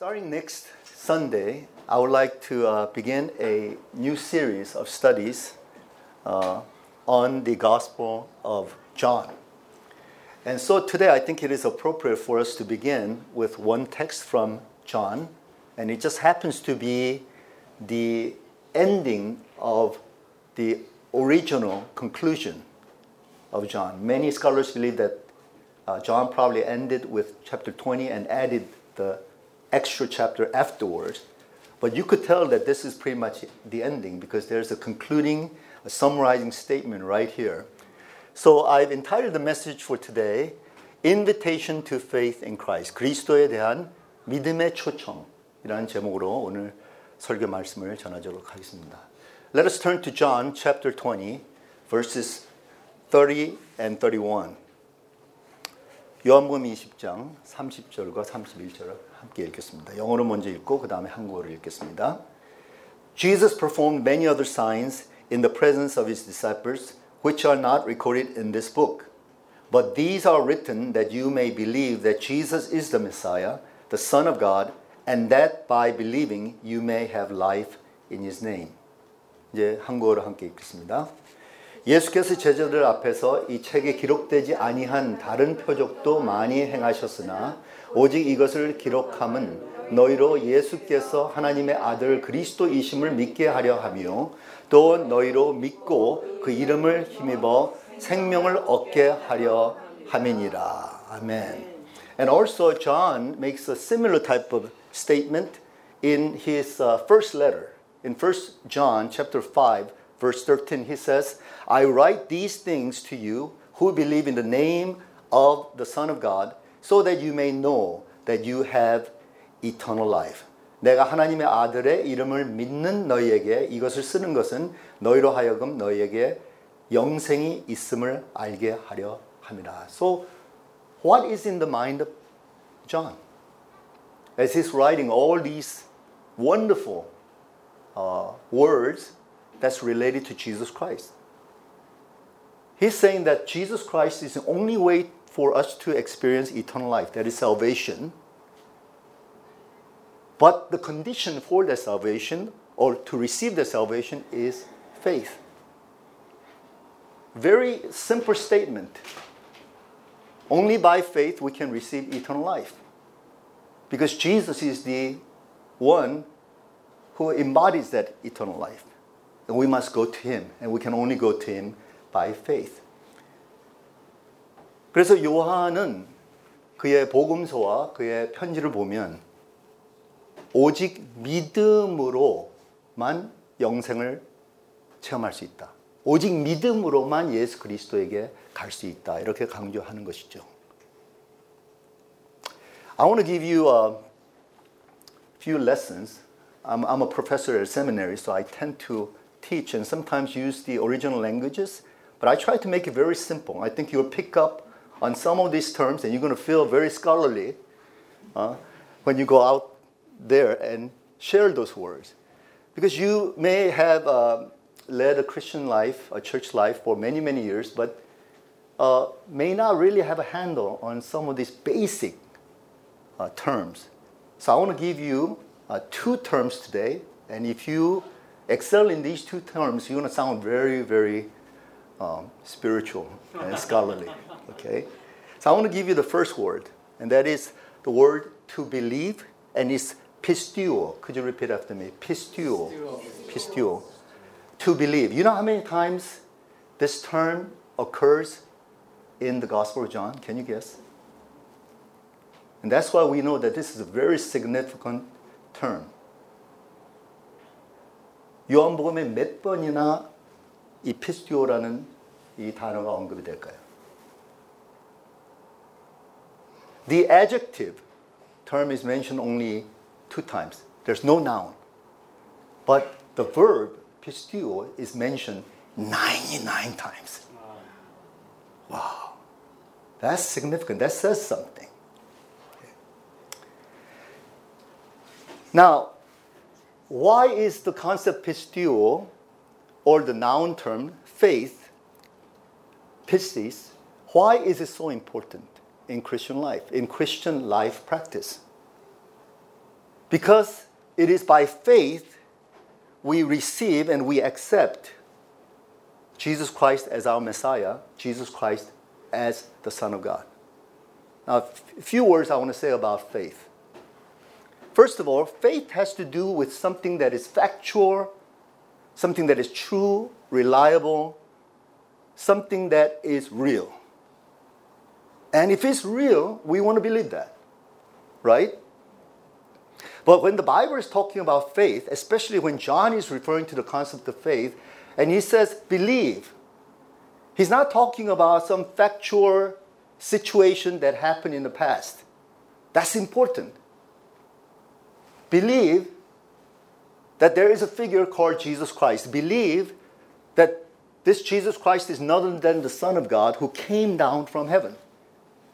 Starting next Sunday, I would like to uh, begin a new series of studies uh, on the Gospel of John. And so today I think it is appropriate for us to begin with one text from John, and it just happens to be the ending of the original conclusion of John. Many scholars believe that uh, John probably ended with chapter 20 and added the extra chapter afterwards. But you could tell that this is pretty much the ending because there's a concluding, a summarizing statement right here. So I've entitled the message for today, Invitation to Faith in Christ. 그리스도에 대한 믿음의 초청이라는 제목으로 오늘 설교 말씀을 전하도록 하겠습니다. Let us turn to John chapter 20, verses 30 and 31. 요한복음 20장 30절과 31절을 함께 읽겠습니다. 영어로 먼저 읽고 그 다음에 한국어로 읽겠습니다. Jesus performed many other signs in the presence of his disciples, which are not recorded in this book. But these are written that you may believe that Jesus is the Messiah, the Son of God, and that by believing you may have life in his name. 이제 한국어로 함께 읽겠습니다. 예수께서 제자들 앞에서 이 책에 기록되지 아니한 다른 표적도 많이 행하셨으나 오직 이것을 기록함은 너희로 예수께서 하나님의 아들 그리스도이심을 믿게 하려 하며 또 너희로 믿고 그 이름을 힘입어 생명을 얻게 하려 함이니라. 아멘. And also John makes a similar type of statement in his uh, first letter. In 1 John chapter 5 verse 13 he says, I write these things to you who believe in the name of the Son of God so that you may know that you have eternal life. 내가 하나님의 아들의 이름을 믿는 너희에게 이것을 쓰는 것은 너희로 하여금 너희에게 영생이 있음을 알게 하려 함이라. So what is in the mind of John? As he's writing all these wonderful uh, words that's related to Jesus Christ. He's saying that Jesus Christ is the only way for us to experience eternal life, that is salvation. But the condition for the salvation or to receive the salvation is faith. Very simple statement. Only by faith we can receive eternal life. Because Jesus is the one who embodies that eternal life. And we must go to him, and we can only go to him by faith. 그래서 요한은 그의 복음서와 그의 편지를 보면 오직 믿음으로만 영생을 체험할 수 있다. 오직 믿음으로만 예수 그리스도에게 갈 수 있다. 이렇게 강조하는 것이죠. I want to give you a few lessons. I'm, I'm a professor at seminary, so I tend to teach and sometimes use the original languages, but I try to make it very simple. I think you'll pick up on some of these terms and you're going to feel very scholarly uh, when you go out there and share those words. Because you may have uh, led a Christian life, a church life for many, many years, but uh, may not really have a handle on some of these basic uh, terms. So I want to give you uh, two terms today, and if you excel in these two terms, you're going to sound very, very um, spiritual and scholarly. Okay? So I want to give you the first word, and that is the word to believe, and it's pisteuo. Could you repeat after me? Pisteuo. Pisteuo. To believe. You know how many times this term occurs in the Gospel of John? Can you guess? And that's why we know that this is a very significant term. 요한복음에 몇 번이나 이 피스티오라는 이 단어가 언급이 될까요? The adjective term is mentioned only two times. There's no noun. But the verb pisteuo is mentioned 99 times. Wow. That's significant. That says something. Now, why is the concept pisteuo or the noun term faith, pistis, why is it so important in Christian life, in Christian life practice? Because it is by faith we receive and we accept Jesus Christ as our Messiah, Jesus Christ as the Son of God. Now, a few words I want to say about faith. First of all, faith has to do with something that is factual, something that is true, reliable, something that is real. And if it's real, we want to believe that, right? But when the Bible is talking about faith, especially when John is referring to the concept of faith, and he says, believe, he's not talking about some factual situation that happened in the past. That's important. Believe that there is a figure called Jesus Christ. Believe that this Jesus Christ is none other than the Son of God who came down from heaven.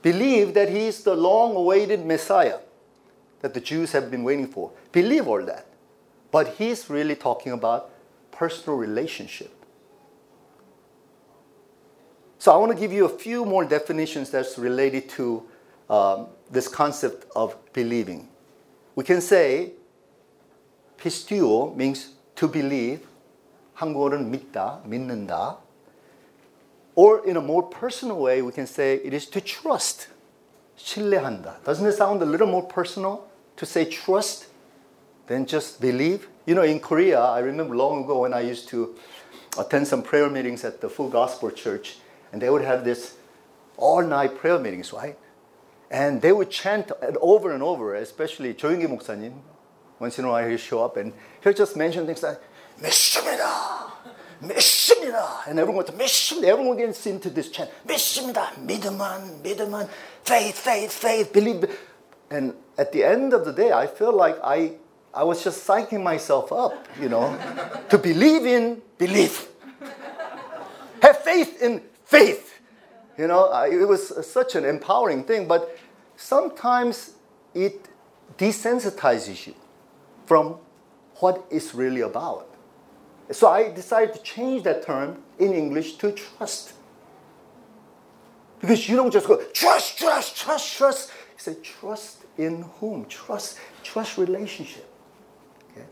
Believe that he is the long awaited Messiah that the Jews have been waiting for. Believe all that. But he's really talking about personal relationship. So I want to give you a few more definitions that's related to um, this concept of believing. We can say pisteuo means to believe. 한국어는 믿다, 믿는다. Or in a more personal way, we can say it is to trust. 신뢰한다. Doesn't it sound a little more personal to say trust than just believe? You know, in Korea, I remember long ago when I used to attend some prayer meetings at the Full Gospel Church, and they would have this all night prayer meetings, right? And they would chant over and over, especially 조용기 목사님. Once in a while he'll show up and he'll just mention things like, 믿습니다. 믿습니다. And everyone would 믿습니다. Everyone gets into this chant. 믿습니다. 믿음만, 믿음만, faith, faith, faith, believe. And at the end of the day, I feel like I, I was just psyching myself up, you know, to believe in belief. Have faith in faith. You know, it was such an empowering thing, but sometimes it desensitizes you from what it's really about. So I decided to change that term in English to trust. Because you don't just go, trust, trust, trust, trust. You say, trust in whom? Trust, trust relationship. Okay?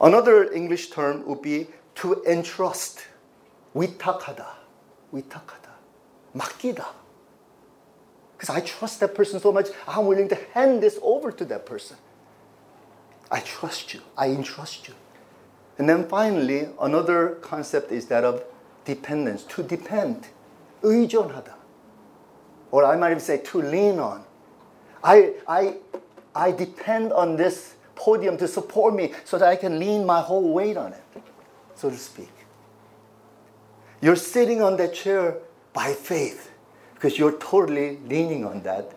Another English term would be to entrust. 위탁하다. 위탁하다. 맡기다. Because I trust that person so much, I'm willing to hand this over to that person. I trust you. I entrust you. And then finally, another concept is that of dependence, to depend, 의존하다. Or I might even say to lean on. I, I, I depend on this podium to support me so that I can lean my whole weight on it, so to speak. You're sitting on that chair by faith because you're totally leaning on that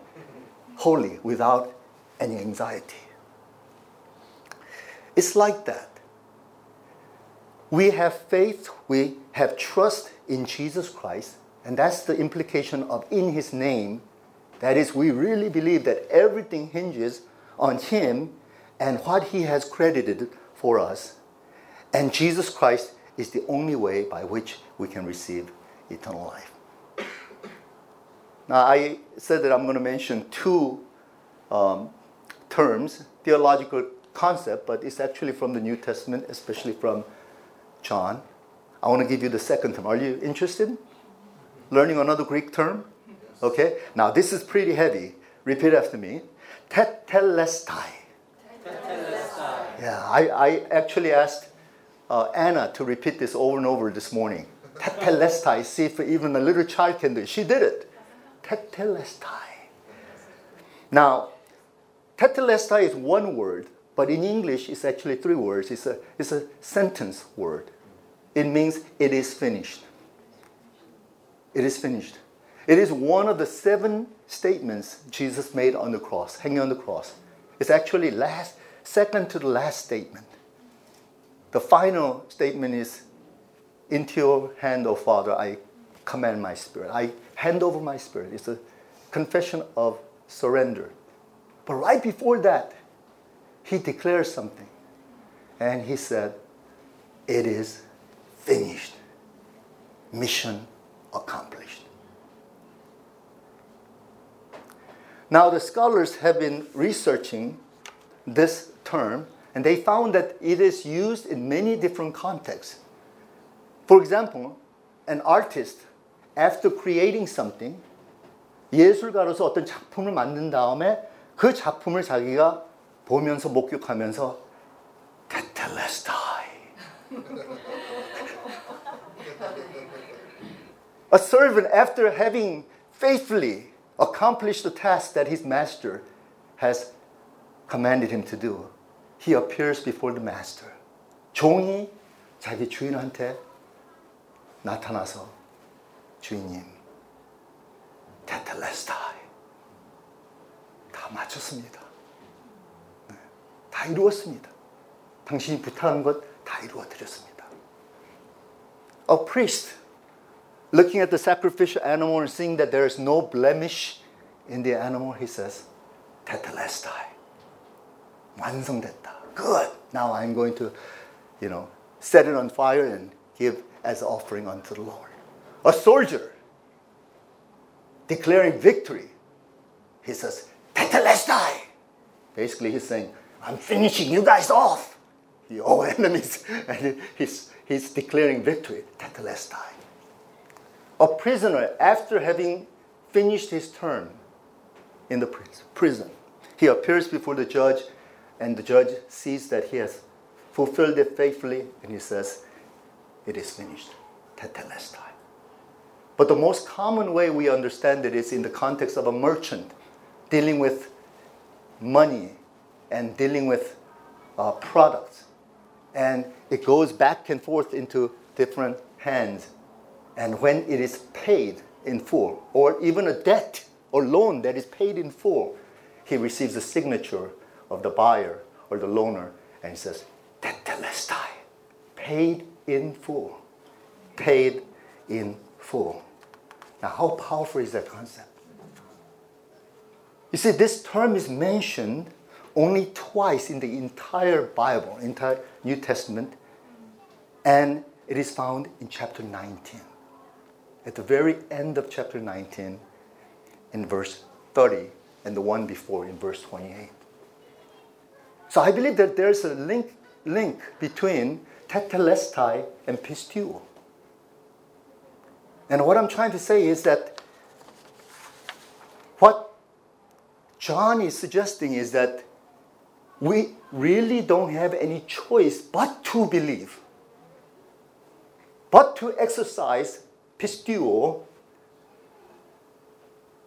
wholly without any anxiety. It's like that we have faith, we have trust in Jesus Christ, and that's the implication of in his name. That is, we really believe that everything hinges on him and what he has credited for us. And Jesus Christ is the only way by which we can receive eternal life. Now, I said that I'm going to mention two um, terms, theological concept, but it's actually from the New Testament, especially from John. I want to give you the second term. Are you interested? Learning another Greek term? Okay. Now this is pretty heavy. Repeat after me. Tetelestai. Tetelestai. Yeah, I, I actually asked uh, Anna to repeat this over and over this morning. Tetelestai. See if even a little child can do it. She did it. Tetelestai. Now, tetelestai is one word, but in English it's actually three words. It's a, it's a sentence word. It means it is finished. It is finished. It is one of the seven statements Jesus made on the cross, hanging on the cross. It's actually last, second to the last statement. The final statement is, Into your hand, O Father, I command my spirit. I hand over my spirit. It's a confession of surrender. But right before that, he declares something. And he said, It is finished. Mission accomplished. Now, the scholars have been researching this term and they found that it is used in many different contexts. For example, an artist, after creating something, 예술가로서 어떤 작품을 만든 다음에 그 작품을 자기가 보면서 목격하면서 테 A servant, after having faithfully accomplished the task that his master has commanded him to do, he appears before the master. 종이 자기 주인한테 나타나서 주인님, 테텔레스타이 다 마쳤습니다. 네, 다 이루었습니다. 당신이 부탁한 것 다 이루어 드렸습니다. A priest looking at the sacrificial animal and seeing that there is no blemish in the animal, he says, tetelestai. 완성됐다. Good. Now I'm going to, you know, set it on fire and give as offering unto the Lord. A soldier declaring victory, he says, tetelestai. Basically, he's saying, I'm finishing you guys off your enemies. And he's, he's declaring victory. Tetelestai. A prisoner, after having finished his term in the prison, he appears before the judge, and the judge sees that he has fulfilled it faithfully, and he says, It is finished. Tetelestai. But the most common way we understand it is in the context of a merchant dealing with money and dealing with uh, products and it goes back and forth into different hands. And when it is paid in full, or even a debt or loan that is paid in full, he receives the signature of the buyer or the loaner, and he says, Tetelestai, paid in full. Paid in full. Now, how powerful is that concept? You see, this term is mentioned only twice in the entire Bible, entire New Testament, and it is found in chapter 19. At the very end of chapter 19, in verse 30, and the one before in verse 28. So I believe that there's a link, link between tetelestai and pisteuo. And what I'm trying to say is that what John is suggesting is that we really don't have any choice but to believe, but to exercise pisteuo.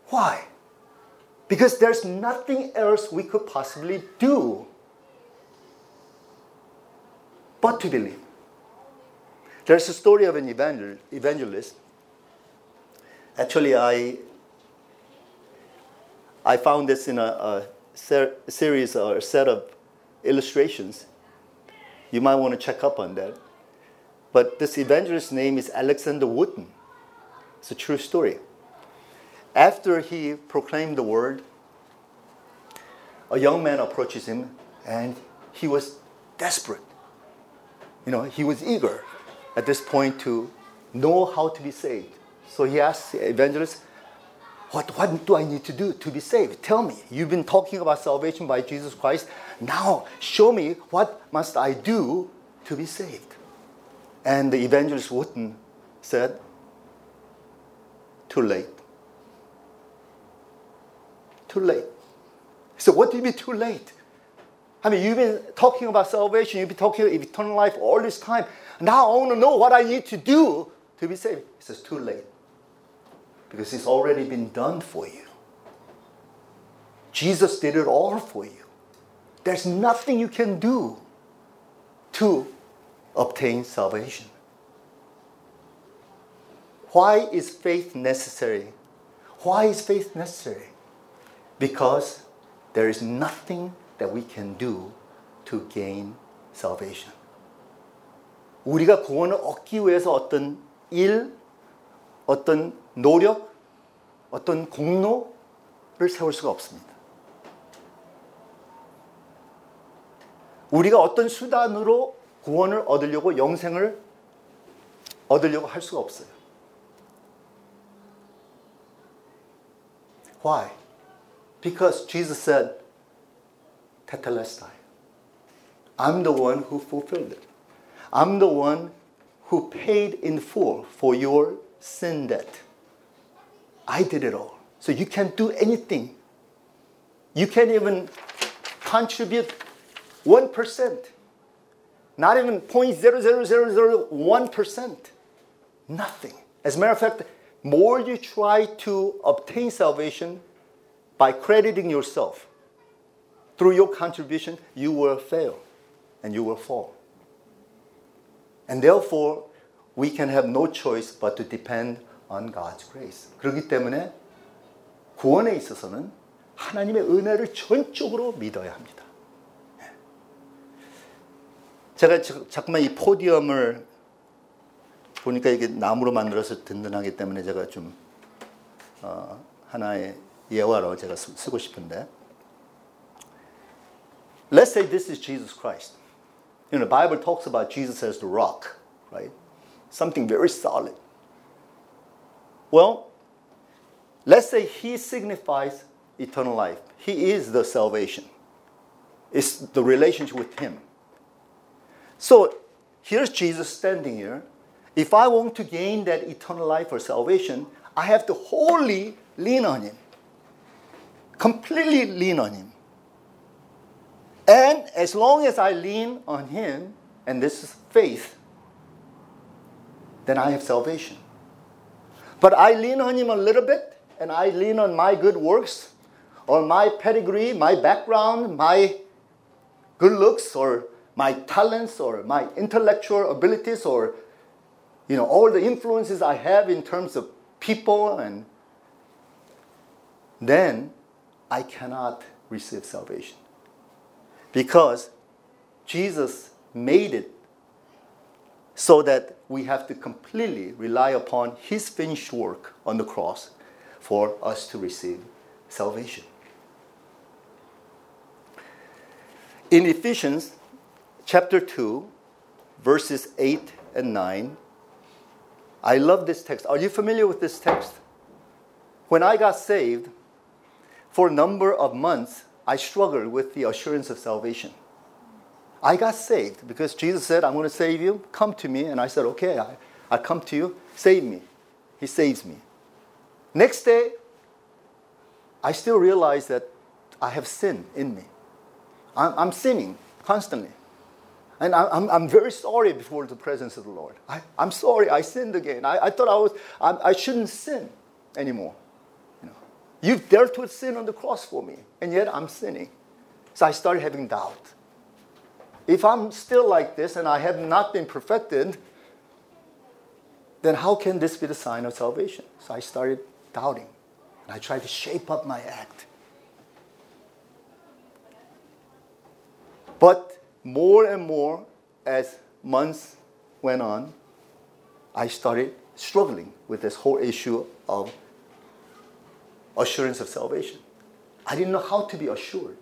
Why? Because there's nothing else we could possibly do but to believe. There's a story of an evangel- evangelist. Actually, I, I found this in a, a ser- series or a set of illustrations. You might want to check up on that. But this evangelist's name is Alexander Wooten. It's a true story. After he proclaimed the word, a young man approaches him and he was desperate. You know, he was eager at this point to know how to be saved. So he asked the evangelist, what, what do I need to do to be saved? Tell me. You've been talking about salvation by Jesus Christ. Now, show me what must I do to be saved? And the evangelist Wooten said, Too late. Too late. So, what do you mean too late? I mean, you've been talking about salvation, you've been talking about eternal life all this time. Now I want to know what I need to do to be saved. He says, Too late because it's already been done for you. Jesus did it all for you. There's nothing you can do to obtain salvation. Why is faith necessary? Why is faith necessary? Because there is nothing that we can do to gain salvation. 우리가 구원을 얻기 위해서 어떤 일, 어떤 노력, 어떤 공로를 세울 수가 없습니다. 우리가 어떤 수단으로 구원을 얻으려고 영생을 얻으려고 할 수가 없어요. Why? Because Jesus said, tetelestai. I'm the one who fulfilled it. I'm the one who paid in full for your sin debt. I did it all. So you can't do anything. You can't even contribute 1%. Not even 0.00001%. Nothing. As a matter of fact, more you try to obtain salvation by crediting yourself through your contribution, you will fail and you will fall. And therefore, we can have no choice but to depend on God's grace. 그렇기 때문에 구원에 있어서는 하나님의 은혜를 전적으로 믿어야 합니다. 제가 자꾸만 이 포디엄을 보니까 이게 나무로 만들어서 든든하기 때문에 제가 좀 어, 하나의 예화로 제가 쓰고 싶은데 Let's say this is Jesus Christ. You know, the Bible talks about Jesus as the rock, right? Something very solid. Well, let's say he signifies eternal life. He is the salvation. It's the relationship with him. So here's Jesus standing here. if I want to gain that eternal life or salvation, I have to wholly lean on him. Completely lean on him. And as long as I lean on Him, and this is faith, then I have salvation. But I lean on Him a little bit, and I lean on my good works, or my pedigree, my background, my good looks, or my talents, or my intellectual abilities, or you know all the influences I have in terms of people, and then I cannot receive salvation because Jesus made it so that we have to completely rely upon his finished work on the cross for us to receive salvation. In Ephesians chapter 2, verses 8 and 9, I love this text. Are you familiar with this text? When I got saved, for a number of months, I struggled with the assurance of salvation. I got saved because Jesus said, I'm going to save you. Come to me. And I said, okay, I, I come to you. Save me. He saves me. Next day, I still realize that I have sin in me. I'm, I'm sinning constantly. And I'm, I'm very sorry before the presence of the Lord. I, I'm sorry, I sinned again. I, I thought I, was, I, I shouldn't sin anymore. You've dealt with sin on the cross for me, and yet I'm sinning. So I started having doubt. If I'm still like this and I have not been perfected, then how can this be the sign of salvation? So I started doubting. And I tried to shape up my act. But more and more, as months went on, I started struggling with this whole issue of assurance of salvation. I didn't know how to be assured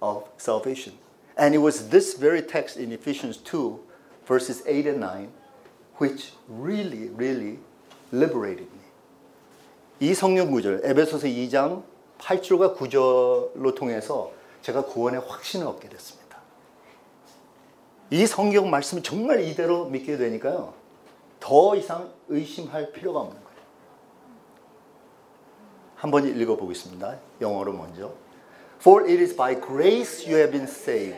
of salvation. And it was this very text in Ephesians 2, verses 8 and 9, which really, really liberated me. 이 성경 구절, 에베소서 2장 8절과 9절로 통해서 제가 구원의 확신을 얻게 됐습니다. 이 성경 말씀을 정말 이대로 믿게 되니까요. 더 이상 의심할 필요가 없는 거예요. 한번 읽어보겠습니다. 영어로 먼저. For it is by grace you have been saved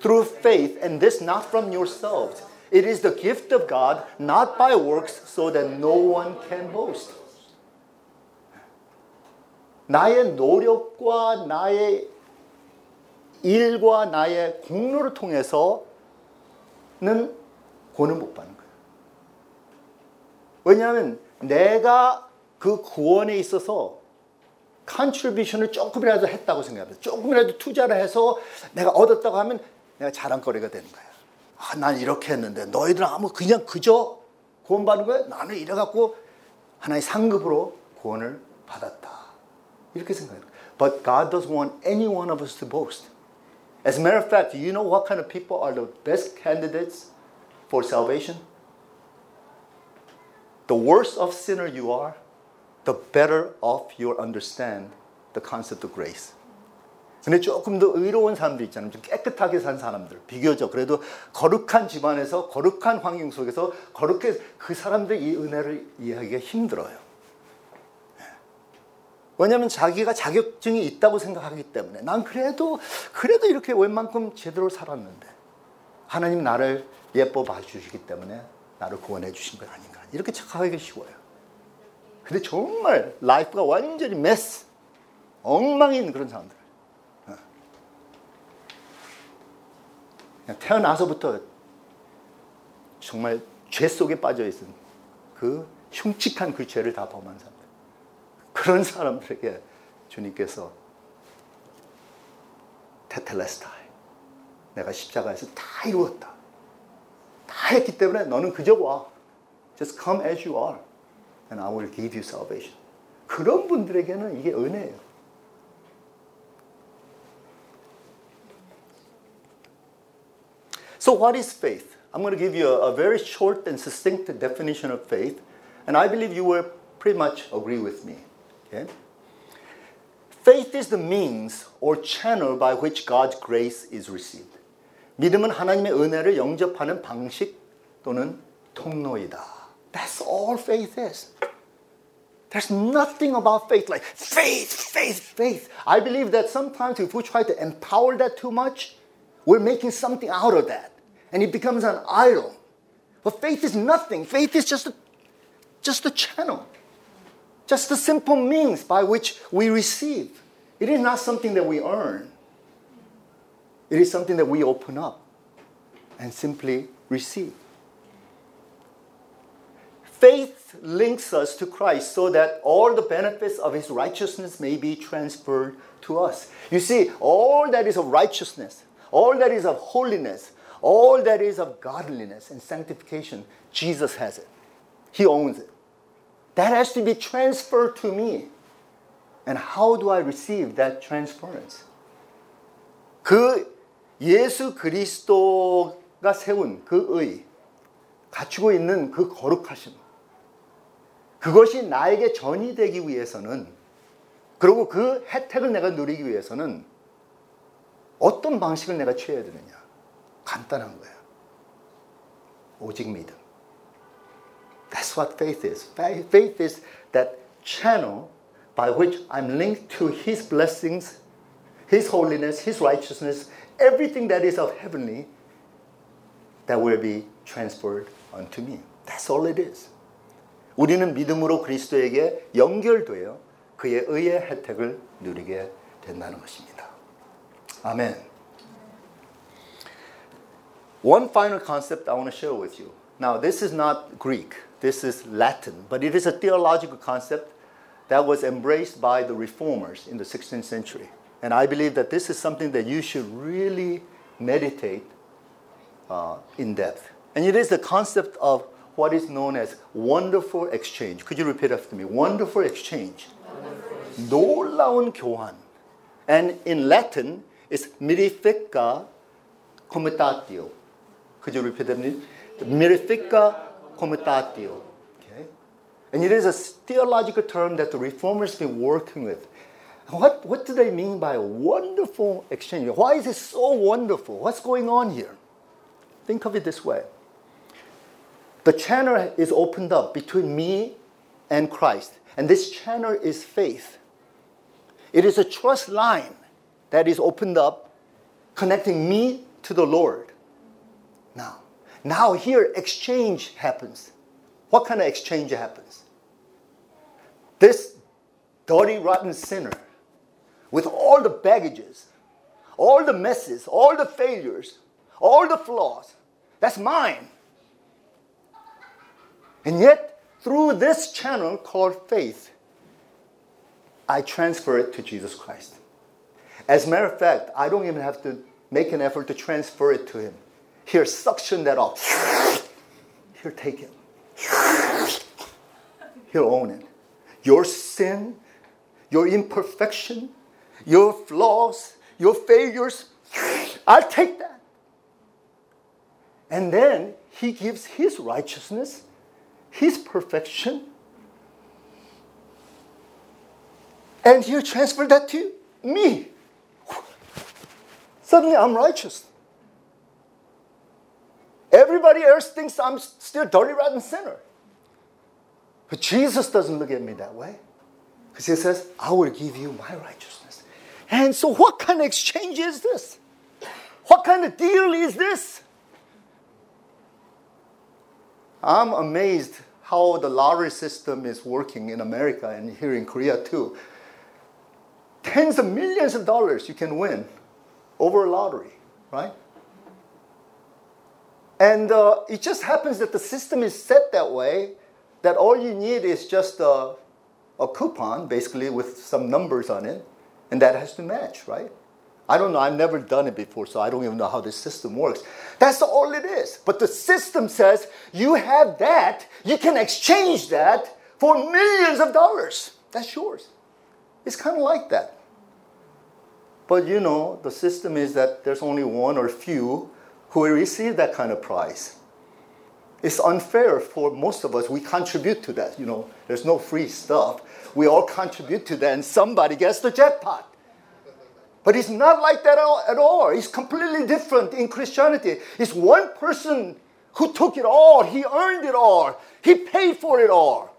through faith, and this not from yourselves. It is the gift of God, not by works, so that no one can boast. 나의 노력과 나의 일과 나의 공로를 통해서 는 구원을 못 받는 거예요. 왜냐하면 내가 그 구원에 있어서 컨트리뷰션을 조금이라도 했다고 생각합니다. 조금이라도 투자를 해서 내가 얻었다고 하면 내가 자랑거리가 되는 거야. 아, 난 이렇게 했는데 너희들은 아무 그냥 그저 구원받는 거야? 나는 이래갖고 하나의 상급으로 구원을 받았다. 이렇게 생각해요. But God doesn't want any one of us to boast. As a matter of fact, you know what kind of people are the best candidates for salvation? The worse of sinner you are, the better off you'll understand the concept of grace. 근데 조금 더 의로운 사람들 있잖아요. 좀 깨끗하게 산 사람들. 비교적 그래도 거룩한 집안에서 거룩한 환경 속에서 거룩해 그 사람들 이 은혜를 이해하기가 힘들어요. 예. 왜냐하면 자기가 자격증이 있다고 생각하기 때문에 난 그래도 그래도 이렇게 웬만큼 제대로 살았는데 하나님 나를 예뻐 봐주시기 때문에 나를 구원해 주신 것 아닌가 이렇게 착각하기 쉬워요. 근데 정말 라이프가 완전히 메스 엉망인 그런 사람들. 그냥 태어나서부터 정말 죄 속에 빠져 있은 그 흉측한 그 죄를 다 범한 사람들. 그런 사람들에게 주님께서 테텔레스타이 내가 십자가에서 다 이루었다. 다 했기 때문에 너는 그저 와. Just come as you are. And I will give you salvation. 그런 분들에게는 이게 은혜예요. So, what is faith? I'm going to give you a, a, very short and succinct definition of faith, and I believe you will pretty much agree with me. Okay? Faith is the means or channel by which God's grace is received. 믿음은 하나님의 은혜를 영접하는 방식 또는 통로이다. That's all faith is. There's nothing about faith like faith, faith, faith. I believe that sometimes if we try to empower that too much, we're making something out of that and it becomes an idol. But faith is nothing. Faith is just a, just a channel, just a simple means by which we receive. It is not something that we earn, it is something that we open up and simply receive. Faith links us to Christ so that all the benefits of his righteousness may be transferred to us. You see, all that is of righteousness, all that is of holiness, all that is of godliness and sanctification, Jesus has it. He owns it. That has to be transferred to me. And how do I receive that transference? 그 예수 그리스도가 세운 그 의, 갖추고 있는 그 거룩하심. 그것이 나에게 전이 되기 위해서는, 그리고 그 혜택을 내가 누리기 위해서는 어떤 방식을 내가 취해야 되느냐? 간단한 거예요. 오직 믿음. That's what faith is. Faith is that channel by which I'm linked to His blessings, His holiness, His righteousness, everything that is of heavenly that will be transferred unto me. That's all it is. 우리는 믿음으로 그리스도에게 연결되어 그의 의의 혜택을 누리게 된다는 것입니다. 아멘. One final concept I want to share with you. Now, this is not Greek, this is Latin, but it is a theological concept that was embraced by the reformers in the 16th century. And I believe that this is something that you should really meditate uh, in depth. And it is the concept of what is known as wonderful exchange. Could you repeat after me? Wonderful exchange. 놀라운 교환. And in Latin, it's mirifica commutatio. Could you repeat that? Mirifica commutatio. Okay? And it is a theological term that the reformers been working with. What, what do they mean by a wonderful exchange? Why is it so wonderful? What's going on here? Think of it this way the channel is opened up between me and Christ, and this channel is faith. It is a trust line that is opened up connecting me to the Lord. Now, here exchange happens. What kind of exchange happens? This dirty, rotten sinner with all the baggages, all the messes, all the failures, all the flaws, that's mine. And yet, through this channel called faith, I transfer it to Jesus Christ. As a matter of fact, I don't even have to make an effort to transfer it to Him. Here, suction that off. Here, take it. He'll own it. Your sin, your imperfection, your flaws, your failures, I'll take that. And then he gives his righteousness, his perfection, and he'll transfer that to me. Suddenly I'm righteous. Everybody else thinks I'm still dirty, rotten sinner. But Jesus doesn't look at me that way. Because he says, I will give you my righteousness. And so, what kind of exchange is this? What kind of deal is this? I'm amazed how the lottery system is working in America and here in Korea too. Tens of millions of dollars you can win over a lottery, right? And uh, it just happens that the system is set that way that all you need is just a, a coupon, basically, with some numbers on it, and that has to match, right? I don't know, I've never done it before, so I don't even know how this system works. That's all it is. But the system says you have that, you can exchange that for millions of dollars. That's yours. It's kind of like that. But you know, the system is that there's only one or few who receive that kind of prize. It's unfair for most of us. We contribute to that. You know, there's no free stuff. We all contribute to that, and somebody gets the jackpot. But it's not like that at all. It's completely different in Christianity. It's one person who took it all, he earned it all, he paid for it all.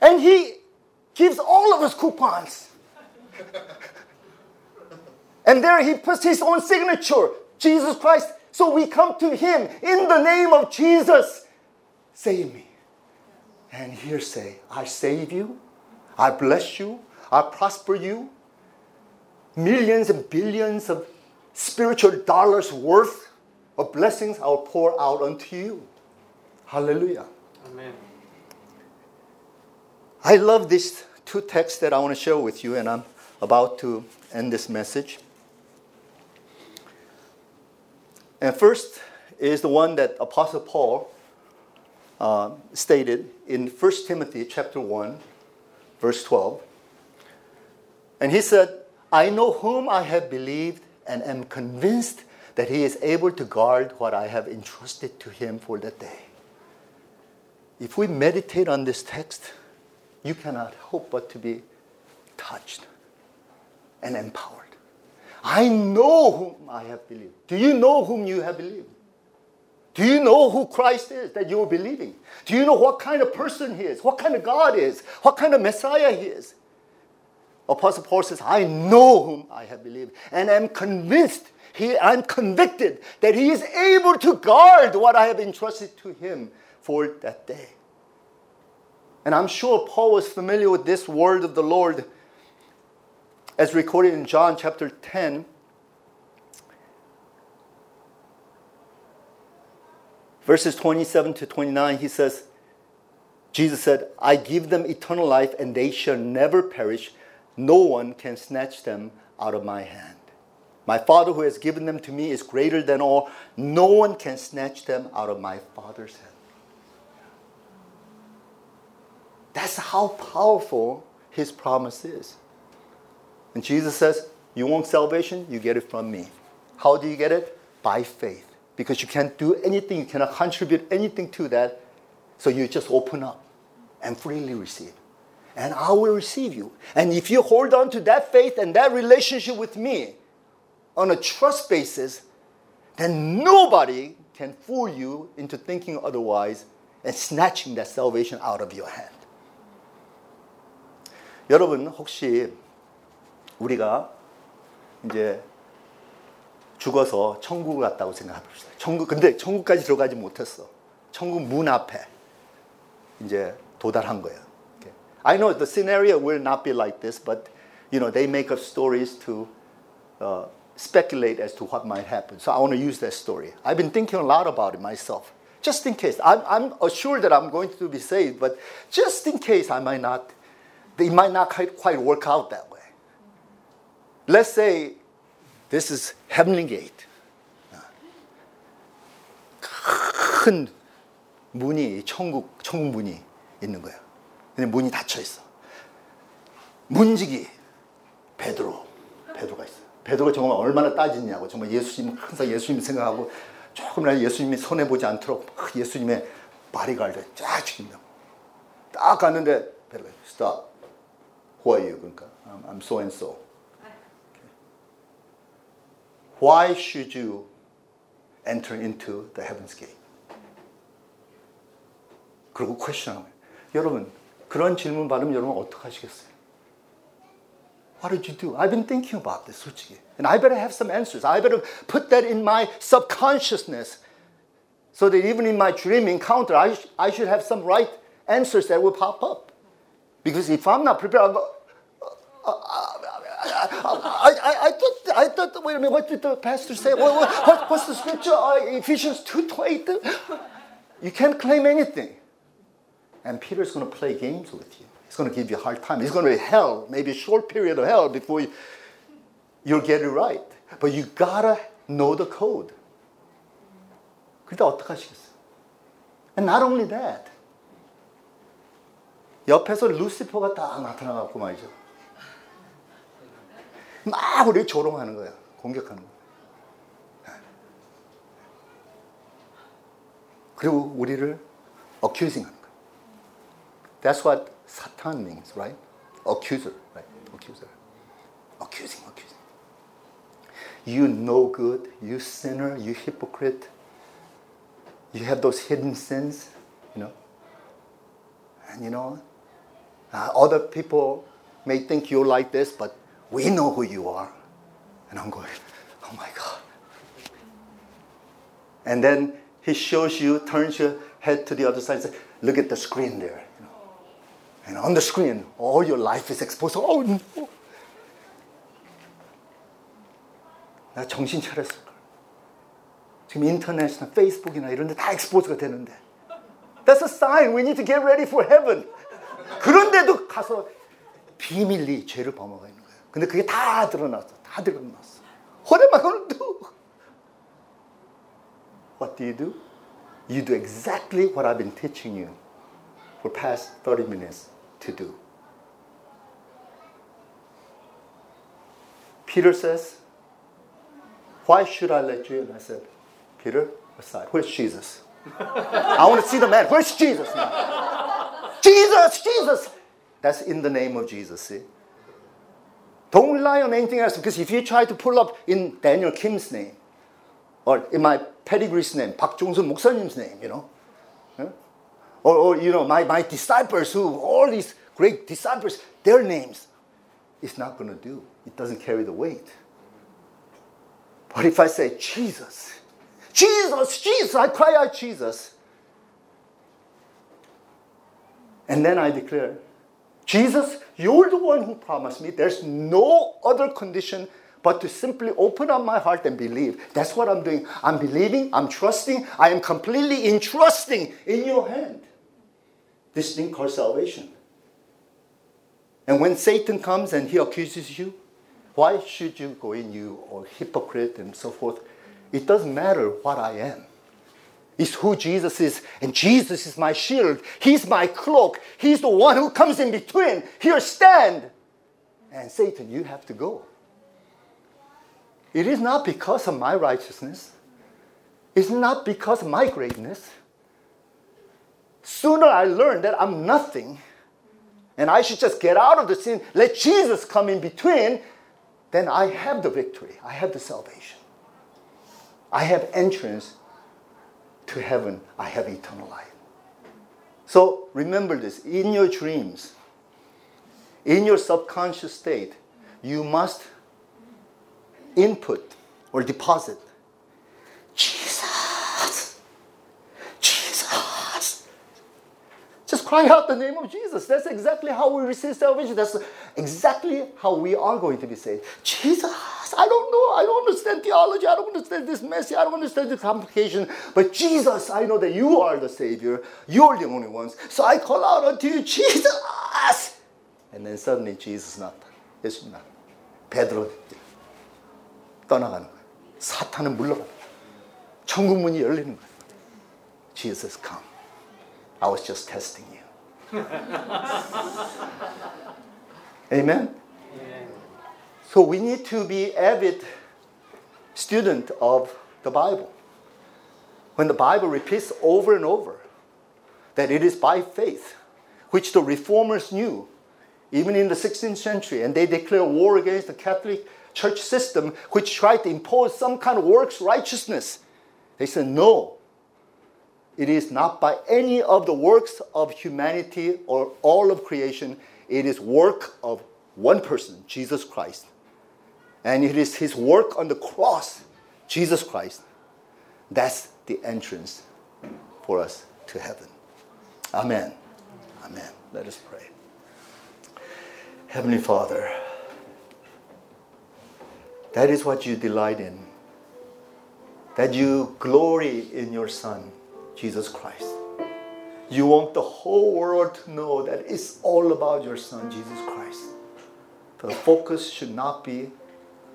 And he gives all of us coupons. and there he puts his own signature Jesus Christ. So we come to him in the name of Jesus. Save me. And here say, I save you, I bless you, I prosper you, millions and billions of spiritual dollars worth of blessings I'll pour out unto you. Hallelujah. Amen. I love these two texts that I want to share with you, and I'm about to end this message. And first is the one that Apostle Paul uh, stated in 1 Timothy chapter 1, verse 12. And he said, I know whom I have believed and am convinced that he is able to guard what I have entrusted to him for that day. If we meditate on this text, you cannot hope but to be touched and empowered. I know whom I have believed. Do you know whom you have believed? Do you know who Christ is that you are believing? Do you know what kind of person he is? What kind of God is? What kind of Messiah he is? Apostle Paul says, I know whom I have believed and I'm convinced, he, I'm convicted that he is able to guard what I have entrusted to him for that day. And I'm sure Paul was familiar with this word of the Lord as recorded in John chapter 10. Verses 27 to 29, he says, Jesus said, I give them eternal life and they shall never perish no one can snatch them out of my hand. My Father who has given them to me is greater than all. No one can snatch them out of my Father's hand. That's how powerful his promise is. And Jesus says, You want salvation? You get it from me. How do you get it? By faith. Because you can't do anything, you cannot contribute anything to that. So you just open up and freely receive and I will receive you. And if you hold on to that faith and that relationship with me on a trust basis, then nobody can fool you into thinking otherwise and snatching that salvation out of your hand. 여러분 혹시 우리가 이제 죽어서 천국을 갔다고 생각해 봅시다. 천국 근데 천국까지 들어가지 못했어. 천국 문 앞에 이제 도달한 거예요. I know the scenario will not be like this, but you know they make up stories to uh, speculate as to what might happen. So I want to use that story. I've been thinking a lot about it myself, just in case. I'm, I'm assured that I'm going to be saved, but just in case I might not, they might not quite work out that way. Let's say this is heavenly gate. 큰 문이 천국 천국 문이 있는 거예요. 근데 문이 닫혀 있어. 문지기 베드로 베드로가 있어. 베드로가 정말 얼마나 따지냐고 정말 예수님 항상 예수님 생각하고 조금이라도 예수님이 손해 보지 않도록 예수님의 바리가를 쫙 지킨다고. 딱 갔는데 베드로가 stop. Who are you? 그러니까 I'm, I'm so and so. Why should you enter into the heaven's gate? 그리고 퀘스천하는 거예요. 여러분, 그런 질문 받으면 여러분 어떡하시겠어요? What did you do? I've been thinking about this, 솔직히. And I better have some answers. I better put that in my subconsciousness so that even in my dream encounter, I, sh- I should have some right answers that will pop up. Because if I'm not prepared, I'll go, I, I, I thought, I thought, wait a minute, what did the pastor say? What, what, what, what's the scripture? Uh, Ephesians 2 You can't claim anything. And Peter's going to play games with you. He's going to give you a hard time. He's going to be hell, maybe a short period of hell before you, you'll get it right. But you gotta know the code. 그때 어떡하시겠어요? And not only that. 옆에서 루시퍼가 딱 나타나갖고 말이죠. 막 우리 조롱하는 거야. 공격하는 거야. 그리고 우리를 accusing 하는 거야. That's what Satan means, right? Accuser, right? Accuser. Accusing, accusing. You no good, you sinner, you hypocrite. You have those hidden sins, you know. And you know, uh, other people may think you're like this, but we know who you are. And I'm going, oh my God. And then he shows you, turns your head to the other side and says, look at the screen there. You know. And on the screen, all your life is exposed. Oh no. 나 정신 차렸을 걸. 지금 인터넷이나 페이스북이나 이런 데 다 엑스포즈가 되는데. That's a sign we need to get ready for heaven. 그런데도 가서 비밀리 죄를 범하고 있는 거예요. 근데 그게 다 드러났어. 다 드러났어. What am I going to do? What do you do? You do exactly what I've been teaching you for past 30 minutes to do. Peter says, Why should I let you in? I said, Peter, aside. Where's Jesus? I want to see the man. Where's Jesus now? Jesus, Jesus. That's in the name of Jesus, see? Don't rely on anything else because if you try to pull up in Daniel Kim's name or in my pedigree's name, Park Jong-sun 목사님's name, you know, or, or you know, my, my disciples who, all these great disciples, their names, it's not going to do. It doesn't carry the weight. But if I say Jesus, Jesus, Jesus, I cry out Jesus. And then I declare, Jesus, you're the one who promised me. There's no other condition but to simply open up my heart and believe. That's what I'm doing. I'm believing, I'm trusting, I am completely entrusting in your hand. This thing called salvation. And when Satan comes and he accuses you, why should you go in, you or hypocrite and so forth? It doesn't matter what I am. It's who Jesus is, and Jesus is my shield. He's my cloak. He's the one who comes in between. Here, stand. And Satan, you have to go. It is not because of my righteousness. It's not because of my greatness. Sooner I learn that I'm nothing, and I should just get out of the sin, let Jesus come in between, then I have the victory. I have the salvation. I have entrance to heaven. I have eternal life. So remember this in your dreams, in your subconscious state, you must input or deposit Jesus. Jesus. Just cry out the name of Jesus. That's exactly how we receive salvation. That's exactly how we are going to be saved. Jesus. I don't know. I don't understand theology. I don't understand this message. I don't understand the complication. But Jesus, I know that you are the Savior. You're the only ones. So I call out unto you, Jesus. And then suddenly Jesus not. 예수님 나. 베드로 떠나가는 거예요. 사탄은 물러가는 거예요. 천국 문이 열리는 거예요. Jesus come. I was just testing you. Amen. So we need to be avid student of the Bible. When the Bible repeats over and over that it is by faith, which the reformers knew, even in the 16th century, and they declare war against the Catholic church system which tried to impose some kind of works righteousness. They said, no. It is not by any of the works of humanity or all of creation. It is work of one person, Jesus Christ. And it is his work on the cross, Jesus Christ. That's the entrance for us to heaven. Amen. Amen. Let us pray. Heavenly Father, that is what you delight in. That you glory in your Son, Jesus Christ. You want the whole world to know that it's all about your Son, Jesus Christ. The focus should not be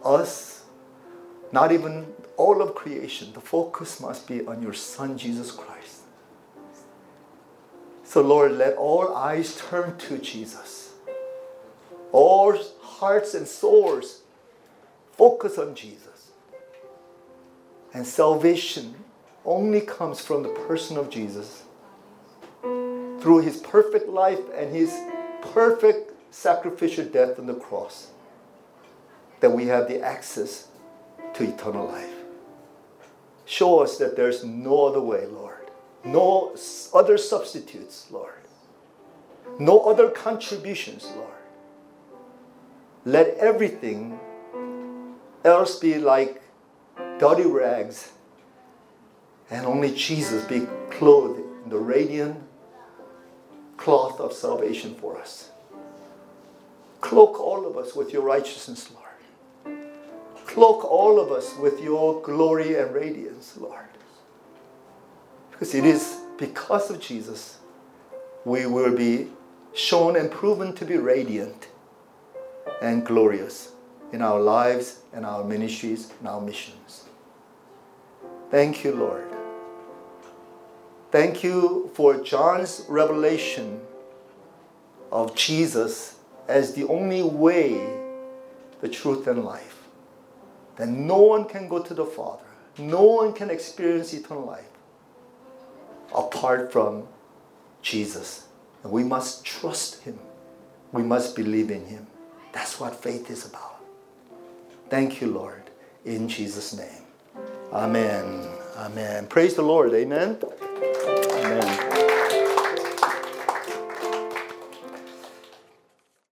us, not even all of creation. The focus must be on your Son, Jesus Christ. So, Lord, let all eyes turn to Jesus. All hearts and souls focus on Jesus. And salvation only comes from the person of Jesus through his perfect life and his perfect sacrificial death on the cross that we have the access to eternal life. Show us that there's no other way, Lord. No other substitutes, Lord. No other contributions, Lord. Let everything else be like dirty rags, and only Jesus be clothed in the radiant cloth of salvation for us. Cloak all of us with your righteousness, Lord. Cloak all of us with your glory and radiance, Lord. Because it is because of Jesus we will be shown and proven to be radiant and glorious in our lives and our ministries and our missions. Thank you, Lord. Thank you for John's revelation of Jesus as the only way, the truth, and life. That no one can go to the Father, no one can experience eternal life apart from Jesus. And we must trust Him, we must believe in Him. That's what faith is about. Thank you, Lord, in Jesus' name. Amen. Amen. Praise the Lord. Amen. Thank you.